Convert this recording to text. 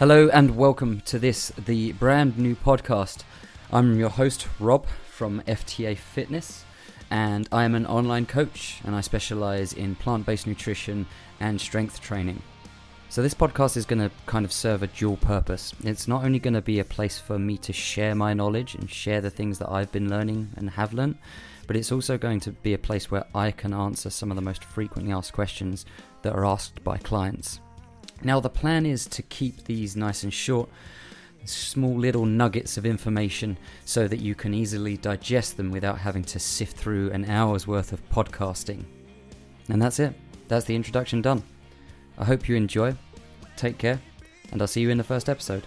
Hello and welcome to this, the brand new podcast. I'm your host, Rob from FTA Fitness, and I am an online coach and I specialize in plant based nutrition and strength training. So, this podcast is going to kind of serve a dual purpose. It's not only going to be a place for me to share my knowledge and share the things that I've been learning and have learned, but it's also going to be a place where I can answer some of the most frequently asked questions that are asked by clients. Now, the plan is to keep these nice and short, small little nuggets of information so that you can easily digest them without having to sift through an hour's worth of podcasting. And that's it. That's the introduction done. I hope you enjoy. Take care, and I'll see you in the first episode.